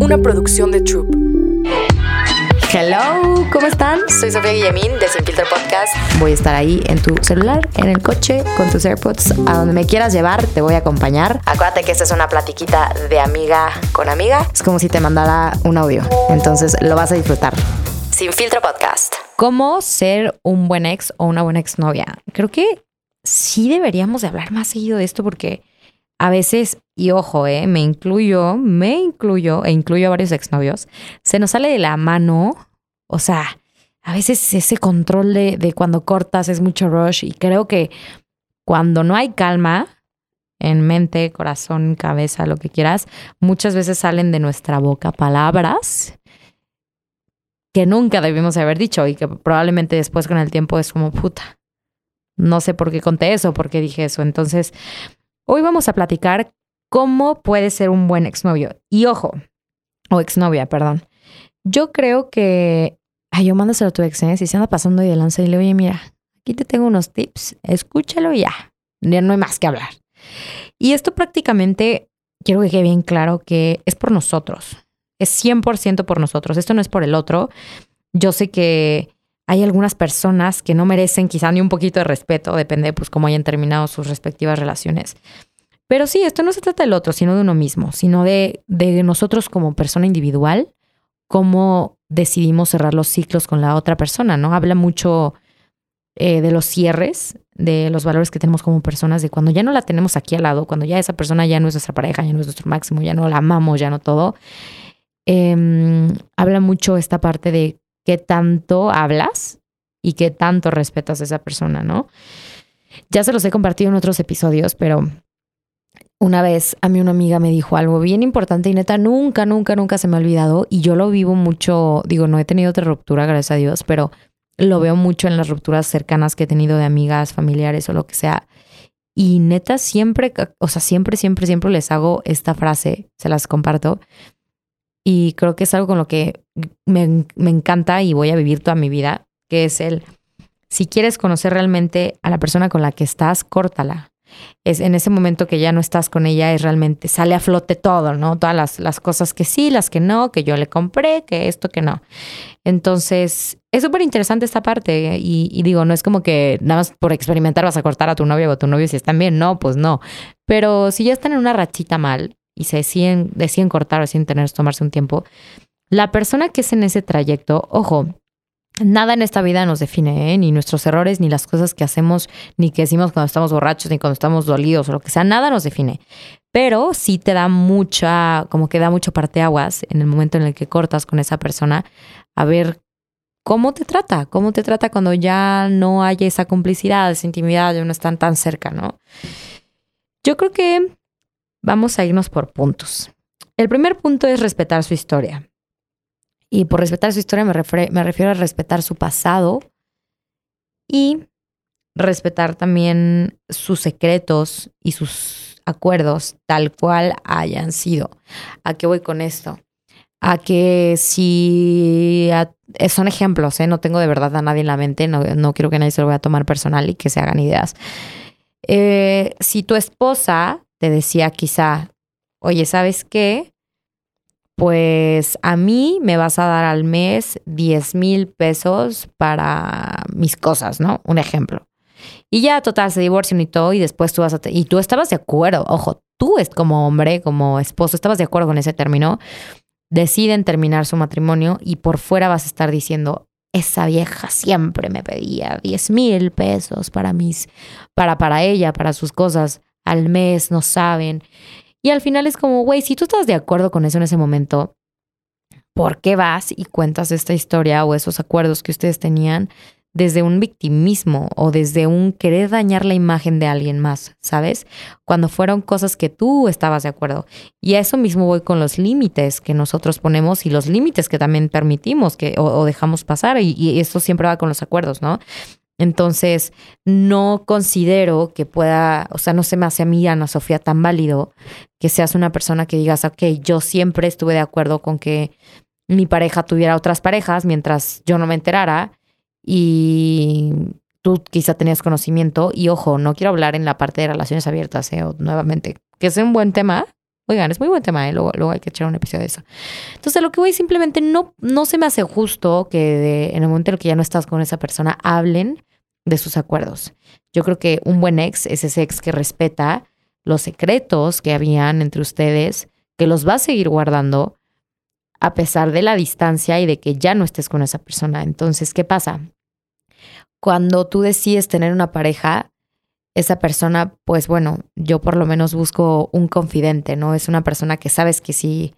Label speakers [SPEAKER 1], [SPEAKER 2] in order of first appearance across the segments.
[SPEAKER 1] una producción de Troop.
[SPEAKER 2] Hello, ¿cómo están?
[SPEAKER 1] Soy Sofía Guillemín de Sin Filtro Podcast.
[SPEAKER 2] Voy a estar ahí en tu celular, en el coche, con tus AirPods, a donde me quieras llevar, te voy a acompañar. Acuérdate que esta es una platiquita de amiga con amiga. Es como si te mandara un audio, entonces lo vas a disfrutar.
[SPEAKER 1] Sin Filtro Podcast.
[SPEAKER 2] ¿Cómo ser un buen ex o una buena exnovia? Creo que sí deberíamos de hablar más seguido de esto porque a veces, y ojo, eh, me incluyo, me incluyo e incluyo a varios exnovios, se nos sale de la mano, o sea, a veces ese control de, de cuando cortas es mucho rush y creo que cuando no hay calma en mente, corazón, cabeza, lo que quieras, muchas veces salen de nuestra boca palabras que nunca debimos haber dicho y que probablemente después con el tiempo es como puta. No sé por qué conté eso, por qué dije eso. Entonces, Hoy vamos a platicar cómo puede ser un buen exnovio. Y ojo, o exnovia, perdón. Yo creo que, ay, yo mándaselo a tu ex, ¿eh? si se anda pasando y de lanza y le oye, mira, aquí te tengo unos tips, escúchalo ya. Ya no hay más que hablar. Y esto prácticamente, quiero que quede bien claro que es por nosotros. Es 100% por nosotros. Esto no es por el otro. Yo sé que hay algunas personas que no merecen quizá ni un poquito de respeto, depende pues cómo hayan terminado sus respectivas relaciones. Pero sí, esto no se trata del otro, sino de uno mismo, sino de, nosotros como persona individual, cómo decidimos cerrar los ciclos con la otra persona, ¿no? Habla mucho eh, de los cierres, de los valores que tenemos como personas, de cuando ya no la tenemos aquí al lado, cuando ya esa persona ya no es nuestra pareja, ya no es nuestro máximo, ya no la amamos, ya no todo. Em, habla mucho esta parte de qué tanto hablas y qué tanto respetas a esa persona, ¿no? Ya se los he compartido en otros episodios, pero una vez a mí una amiga me dijo algo bien importante y neta nunca, nunca, nunca se me ha olvidado y yo lo vivo mucho, digo, no he tenido otra ruptura, gracias a Dios, pero lo veo mucho en las rupturas cercanas que he tenido de amigas, familiares o lo que sea. Y neta siempre, o sea, siempre, siempre, siempre les hago esta frase, se las comparto. Y creo que es algo con lo que me, encanta y voy a vivir toda mi vida, que es el, si quieres conocer realmente a la persona con la que estás, córtala. Es en ese momento que ya no estás con ella, es realmente, sale a flote todo, ¿no? Todas las, las cosas que sí, las que no, que yo le compré, que esto, que no. Entonces, es súper interesante esta parte y, digo, no es como que nada más por experimentar vas a cortar a tu novio o a tu novio si están bien, no, pues no. Pero si ya están en una rachita mal, y se deciden, deciden cortar o deciden tener, tomarse un tiempo, la persona que es en ese trayecto, ojo, nada en esta vida nos define, ¿eh? ni nuestros errores, ni las cosas que hacemos, ni que decimos cuando estamos borrachos, ni cuando estamos dolidos o lo que sea, nada nos define. Pero sí te da mucha, como que da mucho parteaguas en el momento en el que cortas con esa persona, a ver cómo te trata, cómo te trata cuando ya no hay esa complicidad, esa intimidad, ya no están tan cerca, ¿no? Yo creo que Vamos a irnos por puntos. El primer punto es respetar su historia. Y por respetar su historia me, refiero a respetar su pasado y respetar también sus secretos y sus acuerdos tal cual hayan sido. ¿A qué voy con esto? A que si son ejemplos, ¿eh? no tengo de verdad a nadie en la mente, no, no quiero que nadie se lo vaya a tomar personal y que se hagan ideas. Eh, si tu esposa te decía quizá, oye, ¿sabes qué? Pues a mí me vas a dar al mes 10 mil pesos para mis cosas, ¿no? Un ejemplo. Y ya total se divorcian y todo y después tú vas a... Y tú estabas de acuerdo, ojo, tú es como hombre, como esposo, estabas de acuerdo con ese término. Deciden terminar su matrimonio y por fuera vas a estar diciendo, esa vieja siempre me pedía 10 mil pesos para mis, para, para ella, para sus cosas al mes, no saben. Y al final es como, güey, si tú estás de acuerdo con eso en ese momento, ¿por qué vas y cuentas esta historia o esos acuerdos que ustedes tenían desde un victimismo o desde un querer dañar la imagen de alguien más, ¿sabes? Cuando fueron cosas que tú estabas de acuerdo. Y a eso mismo voy con los límites que nosotros ponemos y los límites que también permitimos que, o, dejamos pasar. Y, y, esto siempre va con los acuerdos, ¿no? Entonces, no considero que pueda, o sea, no se me hace a mí, Ana Sofía, tan válido que seas una persona que digas, ok, yo siempre estuve de acuerdo con que mi pareja tuviera otras parejas mientras yo no me enterara y tú quizá tenías conocimiento y ojo, no quiero hablar en la parte de relaciones abiertas, ¿eh? nuevamente, que es un buen tema, Oigan, es muy buen tema, ¿eh? luego, luego hay que echar un episodio de eso. Entonces, lo que voy simplemente no, no se me hace justo que de- en el momento en el que ya no estás con esa persona hablen de sus acuerdos. Yo creo que un buen ex es ese ex que respeta los secretos que habían entre ustedes, que los va a seguir guardando a pesar de la distancia y de que ya no estés con esa persona. Entonces, ¿qué pasa? Cuando tú decides tener una pareja, esa persona, pues bueno, yo por lo menos busco un confidente, ¿no? Es una persona que sabes que sí,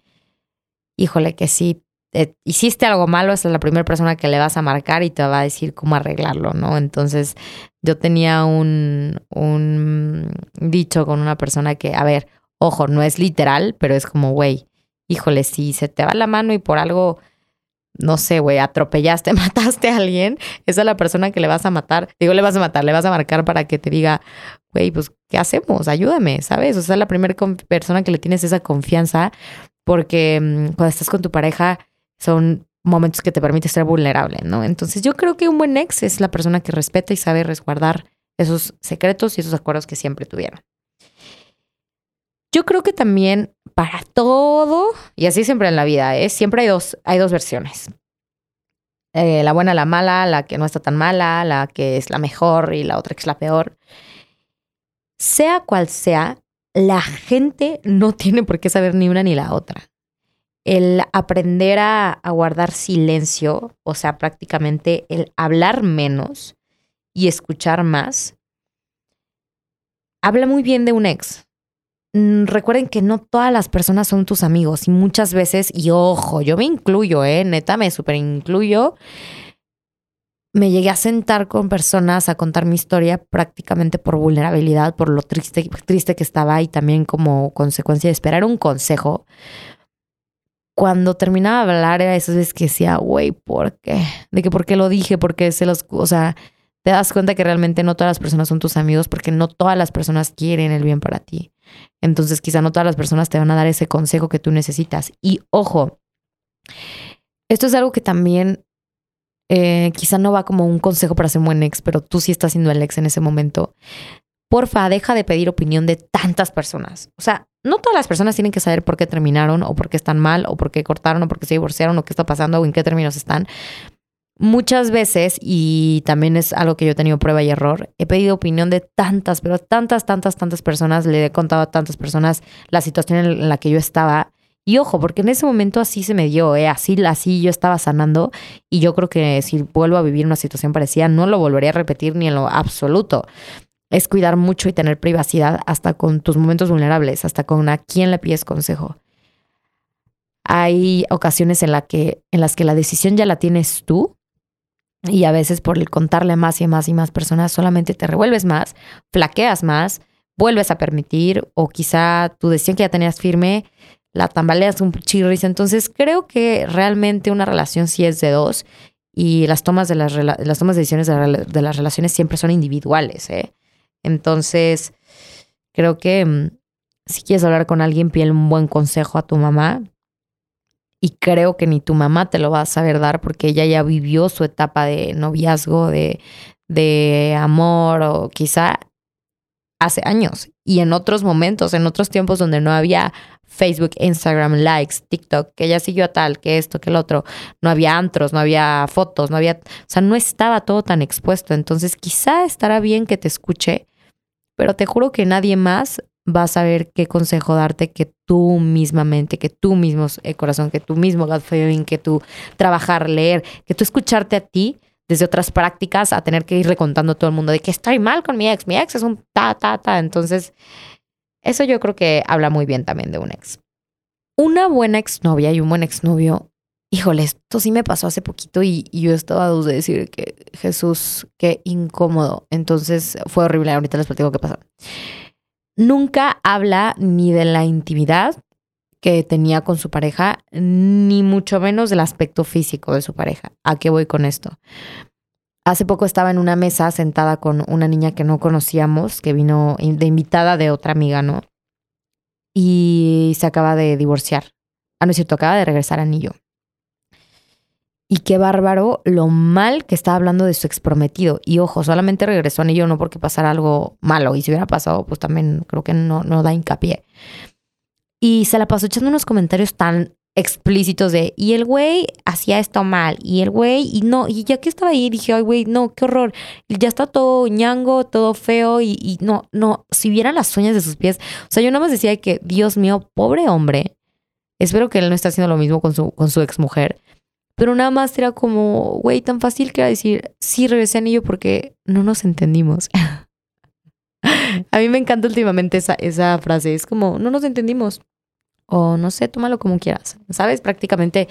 [SPEAKER 2] híjole, que sí, eh, hiciste algo malo, es la primera persona que le vas a marcar y te va a decir cómo arreglarlo, ¿no? Entonces, yo tenía un, un dicho con una persona que, a ver, ojo, no es literal, pero es como, güey, híjole, si se te va la mano y por algo, no sé, güey, atropellaste, mataste a alguien, esa es la persona que le vas a matar. Digo, le vas a matar, le vas a marcar para que te diga, güey, pues, ¿qué hacemos? Ayúdame, ¿sabes? O sea, es la primera persona que le tienes esa confianza, porque mm, cuando estás con tu pareja son momentos que te permiten ser vulnerable, ¿no? Entonces, yo creo que un buen ex es la persona que respeta y sabe resguardar esos secretos y esos acuerdos que siempre tuvieron. Yo creo que también para todo, y así siempre en la vida, ¿eh? siempre hay dos, hay dos versiones. Eh, la buena, la mala, la que no está tan mala, la que es la mejor y la otra que es la peor. Sea cual sea, la gente no tiene por qué saber ni una ni la otra. El aprender a, guardar silencio, o sea, prácticamente el hablar menos y escuchar más, habla muy bien de un ex. Mm, Recuerden que no todas las personas son tus amigos y muchas veces, y ojo, yo me incluyo, eh, neta, me super incluyo. Me llegué a sentar con personas a contar mi historia prácticamente por vulnerabilidad, por lo triste, triste que estaba y también como consecuencia de esperar un consejo. Cuando terminaba de hablar era esas veces que decía, güey, ¿por qué? De que por qué lo dije, porque se los, o sea, te das cuenta que realmente no todas las personas son tus amigos porque no todas las personas quieren el bien para ti. Entonces quizá no todas las personas te van a dar ese consejo que tú necesitas. Y ojo, esto es algo que también eh, quizá no va como un consejo para ser un buen ex, pero tú sí estás siendo el ex en ese momento. Porfa, deja de pedir opinión de tantas personas. O sea, no todas las personas tienen que saber por qué terminaron o por qué están mal o por qué cortaron o por qué se divorciaron o qué está pasando o en qué términos están. Muchas veces, y también es algo que yo he tenido prueba y error, he pedido opinión de tantas, pero tantas, tantas, tantas personas, le he contado a tantas personas la situación en la que yo estaba. Y ojo, porque en ese momento así se me dio, ¿eh? así, así yo estaba sanando y yo creo que si vuelvo a vivir una situación parecida, no lo volvería a repetir ni en lo absoluto. Es cuidar mucho y tener privacidad hasta con tus momentos vulnerables, hasta con a quién le pides consejo. Hay ocasiones en, la que, en las que la decisión ya la tienes tú y a veces por el contarle más y más y más personas solamente te revuelves más, flaqueas más, vuelves a permitir o quizá tu decisión que ya tenías firme la tambaleas un chirris. Entonces creo que realmente una relación sí es de dos y las tomas de las, las tomas de decisiones de, de las relaciones siempre son individuales. ¿eh? Entonces creo que mm, si quieres hablar con alguien, pide un buen consejo a tu mamá. Y creo que ni tu mamá te lo va a saber dar porque ella ya vivió su etapa de noviazgo, de, de amor o quizá hace años y en otros momentos, en otros tiempos donde no había Facebook, Instagram, likes, TikTok, que ella siguió a tal, que esto, que el otro, no había antros, no había fotos, no había, o sea, no estaba todo tan expuesto. Entonces, quizá estará bien que te escuche, pero te juro que nadie más va a saber qué consejo darte que tú mismamente, que tú mismo eh, corazón, que tú mismo God feeling, que tú trabajar, leer, que tú escucharte a ti desde otras prácticas a tener que ir recontando a todo el mundo de que estoy mal con mi ex, mi ex es un ta, ta, ta. Entonces, eso yo creo que habla muy bien también de un ex. Una buena exnovia y un buen exnovio, híjole, esto sí me pasó hace poquito y, y yo estaba a dos de decir que Jesús, qué incómodo. Entonces fue horrible, ahorita les platico qué pasó. Nunca habla ni de la intimidad que tenía con su pareja, ni mucho menos del aspecto físico de su pareja. ¿A qué voy con esto? Hace poco estaba en una mesa sentada con una niña que no conocíamos, que vino de invitada de otra amiga, ¿no? Y se acaba de divorciar. Ah, no es cierto, acaba de regresar a Anillo. Y qué bárbaro lo mal que estaba hablando de su exprometido. Y ojo, solamente regresó a Anillo no porque pasara algo malo. Y si hubiera pasado, pues también creo que no, no da hincapié. Y se la pasó echando unos comentarios tan explícitos de, y el güey hacía esto mal, y el güey, y no, y ya que estaba ahí dije, ay güey, no, qué horror, ya está todo ñango, todo feo, y, y, no, no, si vieran las uñas de sus pies, o sea, yo nada más decía que, Dios mío, pobre hombre, espero que él no esté haciendo lo mismo con su, con su ex mujer, pero nada más era como, güey, tan fácil que era decir, sí, regresé a Anillo porque no nos entendimos. a mí me encanta últimamente esa, esa frase, es como, no nos entendimos o no sé, tómalo como quieras. ¿Sabes? Prácticamente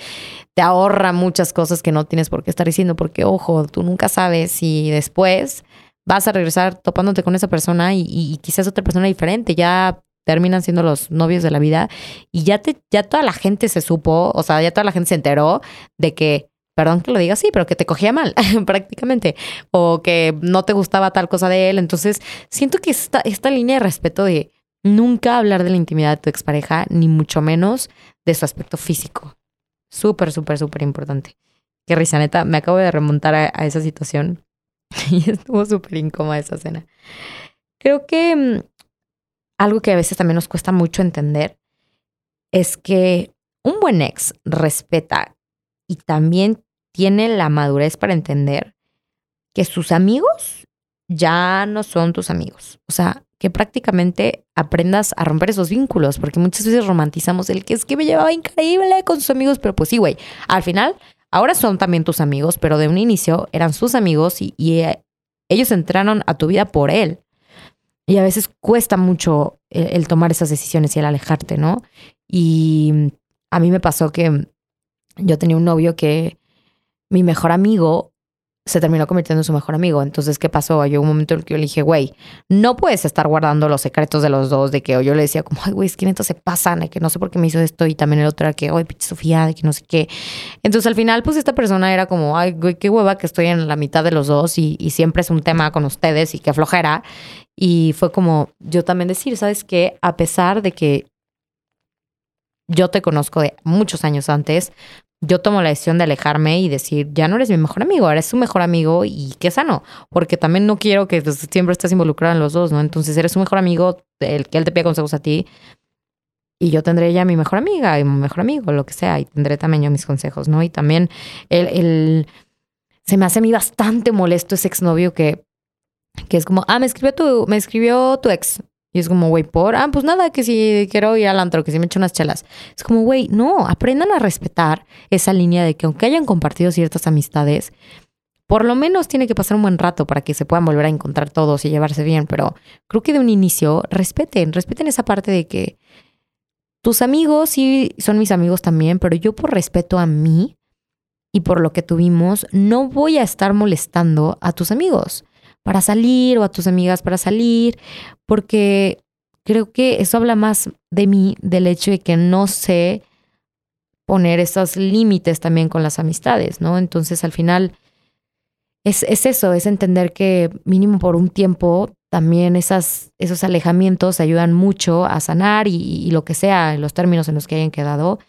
[SPEAKER 2] te ahorra muchas cosas que no tienes por qué estar diciendo, porque ojo, tú nunca sabes si después vas a regresar topándote con esa persona y, quizás otra persona diferente, ya terminan siendo los novios de la vida y ya te ya toda la gente se supo, o sea, ya toda la gente se enteró de que perdón que lo diga así, pero que te cogía mal, prácticamente, o que no te gustaba tal cosa de él. Entonces, siento que esta, esta línea de respeto de Nunca hablar de la intimidad de tu expareja, ni mucho menos de su aspecto físico. Súper, súper, súper importante. Qué risa, neta, me acabo de remontar a, esa situación y estuvo súper incómoda esa cena. Creo que mm, algo que a veces también nos cuesta mucho entender es que un buen ex respeta y también tiene la madurez para entender que sus amigos ya no son tus amigos. O sea, que prácticamente aprendas a romper esos vínculos, porque muchas veces romantizamos el que es que me llevaba increíble con sus amigos, pero pues sí, güey, al final, ahora son también tus amigos, pero de un inicio eran sus amigos y, eh, ellos entraron a tu vida por él. Y a veces cuesta mucho el tomar esas decisiones y el alejarte, ¿no? Y a mí me pasó que yo tenía un novio que mi mejor amigo se terminó convirtiendo en su mejor amigo. Entonces, ¿qué pasó? Hay un momento en el que yo le dije, güey, no puedes estar guardando los secretos de los dos, de que yo le decía como, ay, güey, es que neto se pasan, de que no sé por qué me hizo esto, y también el otro era que, ay, pinche Sofía, de que no sé qué. Entonces, al final, pues esta persona era como, ay, güey, qué hueva que estoy en la mitad de los dos y, y siempre es un tema con ustedes y qué flojera. Y fue como yo también decir, ¿sabes qué? A pesar de que yo te conozco de muchos años antes, yo tomo la decisión de alejarme y decir, ya no eres mi mejor amigo, eres su mejor amigo y qué sano, porque también no quiero que pues, siempre estés involucrado en los dos, ¿no? Entonces eres su mejor amigo, el que él te pida consejos a ti y yo tendré ya mi mejor amiga y mi mejor amigo, lo que sea, y tendré también yo mis consejos, ¿no? Y también el, el se me hace a mí bastante molesto ese exnovio que, que es como, ah, me escribió tu, me escribió tu ex. Y es como, güey, por, ah, pues nada, que si quiero ir al antro, que si me echo unas chelas. Es como, güey, no, aprendan a respetar esa línea de que aunque hayan compartido ciertas amistades, por lo menos tiene que pasar un buen rato para que se puedan volver a encontrar todos y llevarse bien. Pero creo que de un inicio, respeten, respeten esa parte de que tus amigos sí son mis amigos también, pero yo por respeto a mí y por lo que tuvimos, no voy a estar molestando a tus amigos para salir o a tus amigas para salir, porque creo que eso habla más de mí, del hecho de que no sé poner esos límites también con las amistades, ¿no? Entonces al final es, eso, es entender que mínimo por un tiempo también esas, esos alejamientos ayudan mucho a sanar y, lo que sea, los términos en los que hayan quedado.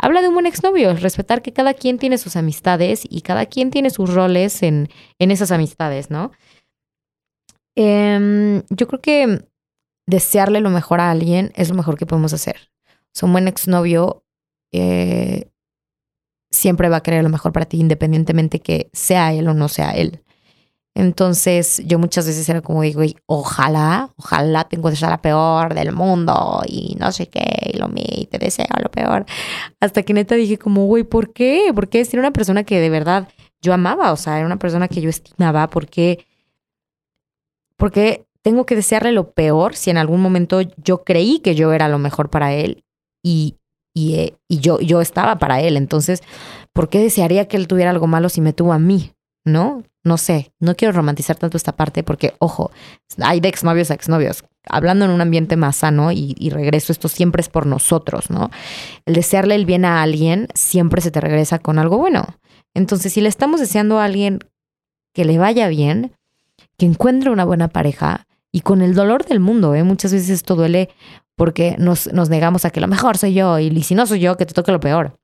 [SPEAKER 2] Habla de un buen exnovio, respetar que cada quien tiene sus amistades y cada quien tiene sus roles en, en esas amistades, ¿no? Em, yo creo que desearle lo mejor a alguien es lo mejor que podemos hacer. O un buen exnovio eh, siempre va a querer lo mejor para ti, independientemente que sea él o no sea él. Entonces, yo muchas veces era como digo, ojalá, ojalá te encuentres a la peor del mundo y no sé qué, y lo y te deseo lo peor. Hasta que neta dije como, güey, ¿por qué? ¿Por qué? Si era una persona que de verdad yo amaba, o sea, era una persona que yo estimaba, ¿por qué? Porque tengo que desearle lo peor si en algún momento yo creí que yo era lo mejor para él y, eh, y yo, yo estaba para él. Entonces, ¿por qué desearía que él tuviera algo malo si me tuvo a mí? ¿No? No sé, no quiero romantizar tanto esta parte porque, ojo, hay de exnovios a exnovios. Hablando en un ambiente más sano y, y regreso, esto siempre es por nosotros, ¿no? El desearle el bien a alguien siempre se te regresa con algo bueno. Entonces, si le estamos deseando a alguien que le vaya bien, que encuentre una buena pareja y con el dolor del mundo, ¿eh? muchas veces esto duele porque nos, nos negamos a que lo mejor soy yo y si no soy yo, que te toque lo peor.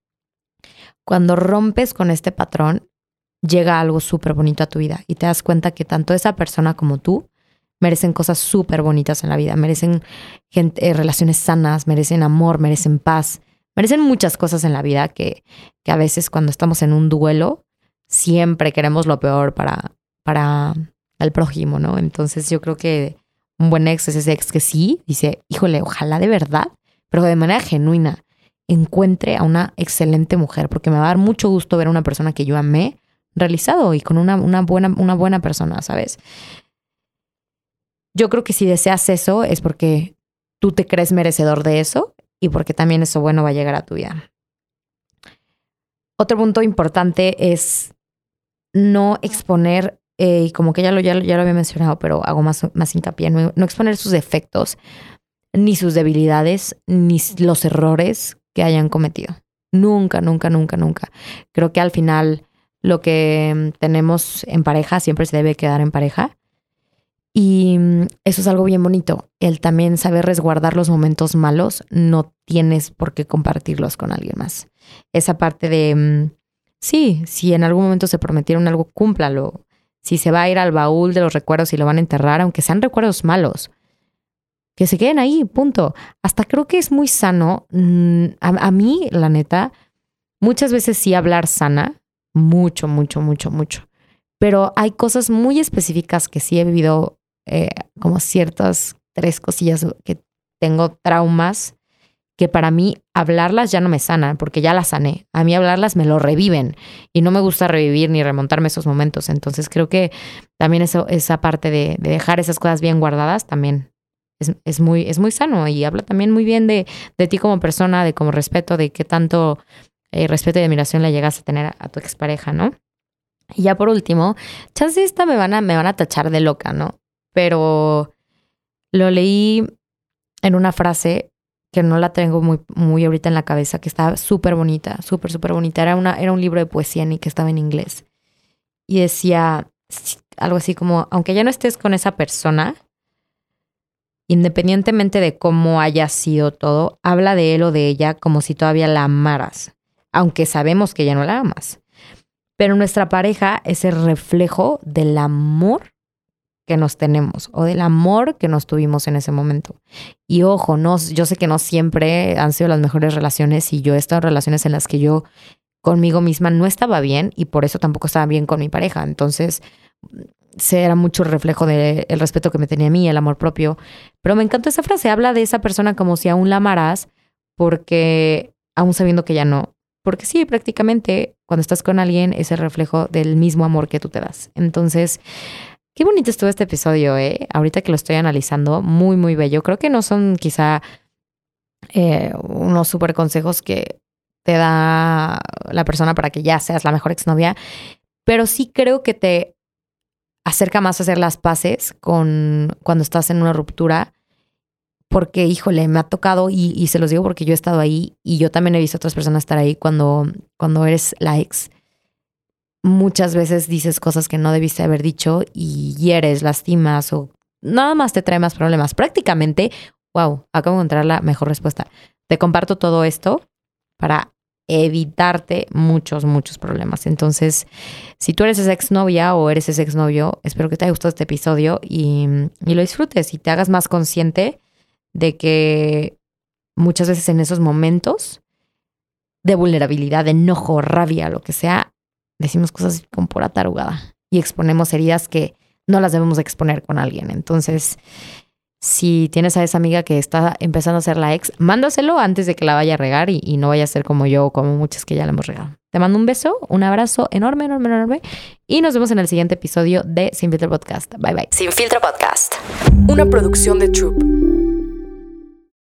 [SPEAKER 2] Cuando rompes con este patrón, llega algo súper bonito a tu vida y te das cuenta que tanto esa persona como tú merecen cosas súper bonitas en la vida, merecen eh, relaciones sanas, merecen amor, merecen paz, merecen muchas cosas en la vida que, que a veces cuando estamos en un duelo siempre queremos lo peor para, para el prójimo, ¿no? Entonces yo creo que un buen ex es ese ex que sí dice, híjole, ojalá de verdad, pero de manera genuina, encuentre a una excelente mujer, porque me va a dar mucho gusto ver a una persona que yo amé realizado y con una, una, buena, una buena persona, ¿sabes? Yo creo que si deseas eso es porque tú te crees merecedor de eso y porque también eso bueno va a llegar a tu vida. Otro punto importante es no exponer, eh, y como que ya lo, ya, ya, lo había mencionado, pero hago más, más hincapié, no, no exponer sus defectos, ni sus debilidades, ni los errores que hayan cometido. Nunca, nunca, nunca, nunca. Creo que al final lo que tenemos en pareja siempre se debe quedar en pareja. Y eso es algo bien bonito. El también saber resguardar los momentos malos, no tienes por qué compartirlos con alguien más. Esa parte de Sí, si en algún momento se prometieron algo, cúmplalo. Si se va a ir al baúl de los recuerdos y lo van a enterrar, aunque sean recuerdos malos, que se queden ahí, punto. Hasta creo que es muy sano. Mm, a, mí, la neta, muchas veces sí hablar sana, mucho, mucho, mucho, mucho. Pero hay cosas muy específicas que sí he vivido, eh, como ciertas tres cosillas que tengo traumas que para mí hablarlas ya no me sana, porque ya las sané. A mí hablarlas me lo reviven y no me gusta revivir ni remontarme esos momentos. Entonces creo que también eso, esa parte de, dejar esas cosas bien guardadas también es, muy, es muy sano y habla también muy bien de, de ti como persona, de como respeto, de qué tanto eh, respeto y admiración le llegas a tener a, tu expareja, ¿no? Y ya por último, chance esta me van a, me van a tachar de loca, ¿no? Pero lo leí en una frase que no la tengo muy, muy ahorita en la cabeza, que estaba súper bonita, súper, súper bonita. Era, una, era un libro de poesía y que estaba en inglés. Y decía algo así como, aunque ya no estés con esa persona, independientemente de cómo haya sido todo, habla de él o de ella como si todavía la amaras, aunque sabemos que ya no la amas. Pero nuestra pareja es el reflejo del amor que nos tenemos o del amor que nos tuvimos en ese momento. Y ojo, no, yo sé que no siempre han sido las mejores relaciones y yo he estado en relaciones en las que yo conmigo misma no estaba bien y por eso tampoco estaba bien con mi pareja. Entonces, se era mucho reflejo del respeto que me tenía a mí, el amor propio. Pero me encantó esa frase, habla de esa persona como si aún la amaras porque aún sabiendo que ya no. Porque sí, prácticamente cuando estás con alguien es el reflejo del mismo amor que tú te das. Entonces, Qué bonito estuvo este episodio, ¿eh? Ahorita que lo estoy analizando, muy, muy bello. Creo que no son quizá eh, unos super consejos que te da la persona para que ya seas la mejor exnovia, pero sí creo que te acerca más a hacer las paces con cuando estás en una ruptura, porque, híjole, me ha tocado y, y se los digo porque yo he estado ahí y yo también he visto a otras personas estar ahí cuando, cuando eres la ex muchas veces dices cosas que no debiste haber dicho y hieres, lastimas o nada más te trae más problemas. Prácticamente, wow, acabo de encontrar la mejor respuesta. Te comparto todo esto para evitarte muchos, muchos problemas. Entonces, si tú eres esa exnovia o eres ese exnovio, espero que te haya gustado este episodio y, y lo disfrutes y te hagas más consciente de que muchas veces en esos momentos de vulnerabilidad, de enojo, rabia, lo que sea, decimos cosas con pura tarugada y exponemos heridas que no las debemos exponer con alguien. Entonces, si tienes a esa amiga que está empezando a ser la ex, mándaselo antes de que la vaya a regar y, no vaya a ser como yo o como muchas que ya la hemos regado. Te mando un beso, un abrazo enorme, enorme, enorme y nos vemos en el siguiente episodio de Sin Filtro Podcast. Bye bye.
[SPEAKER 1] Sin Filtro Podcast. Una producción de Troop.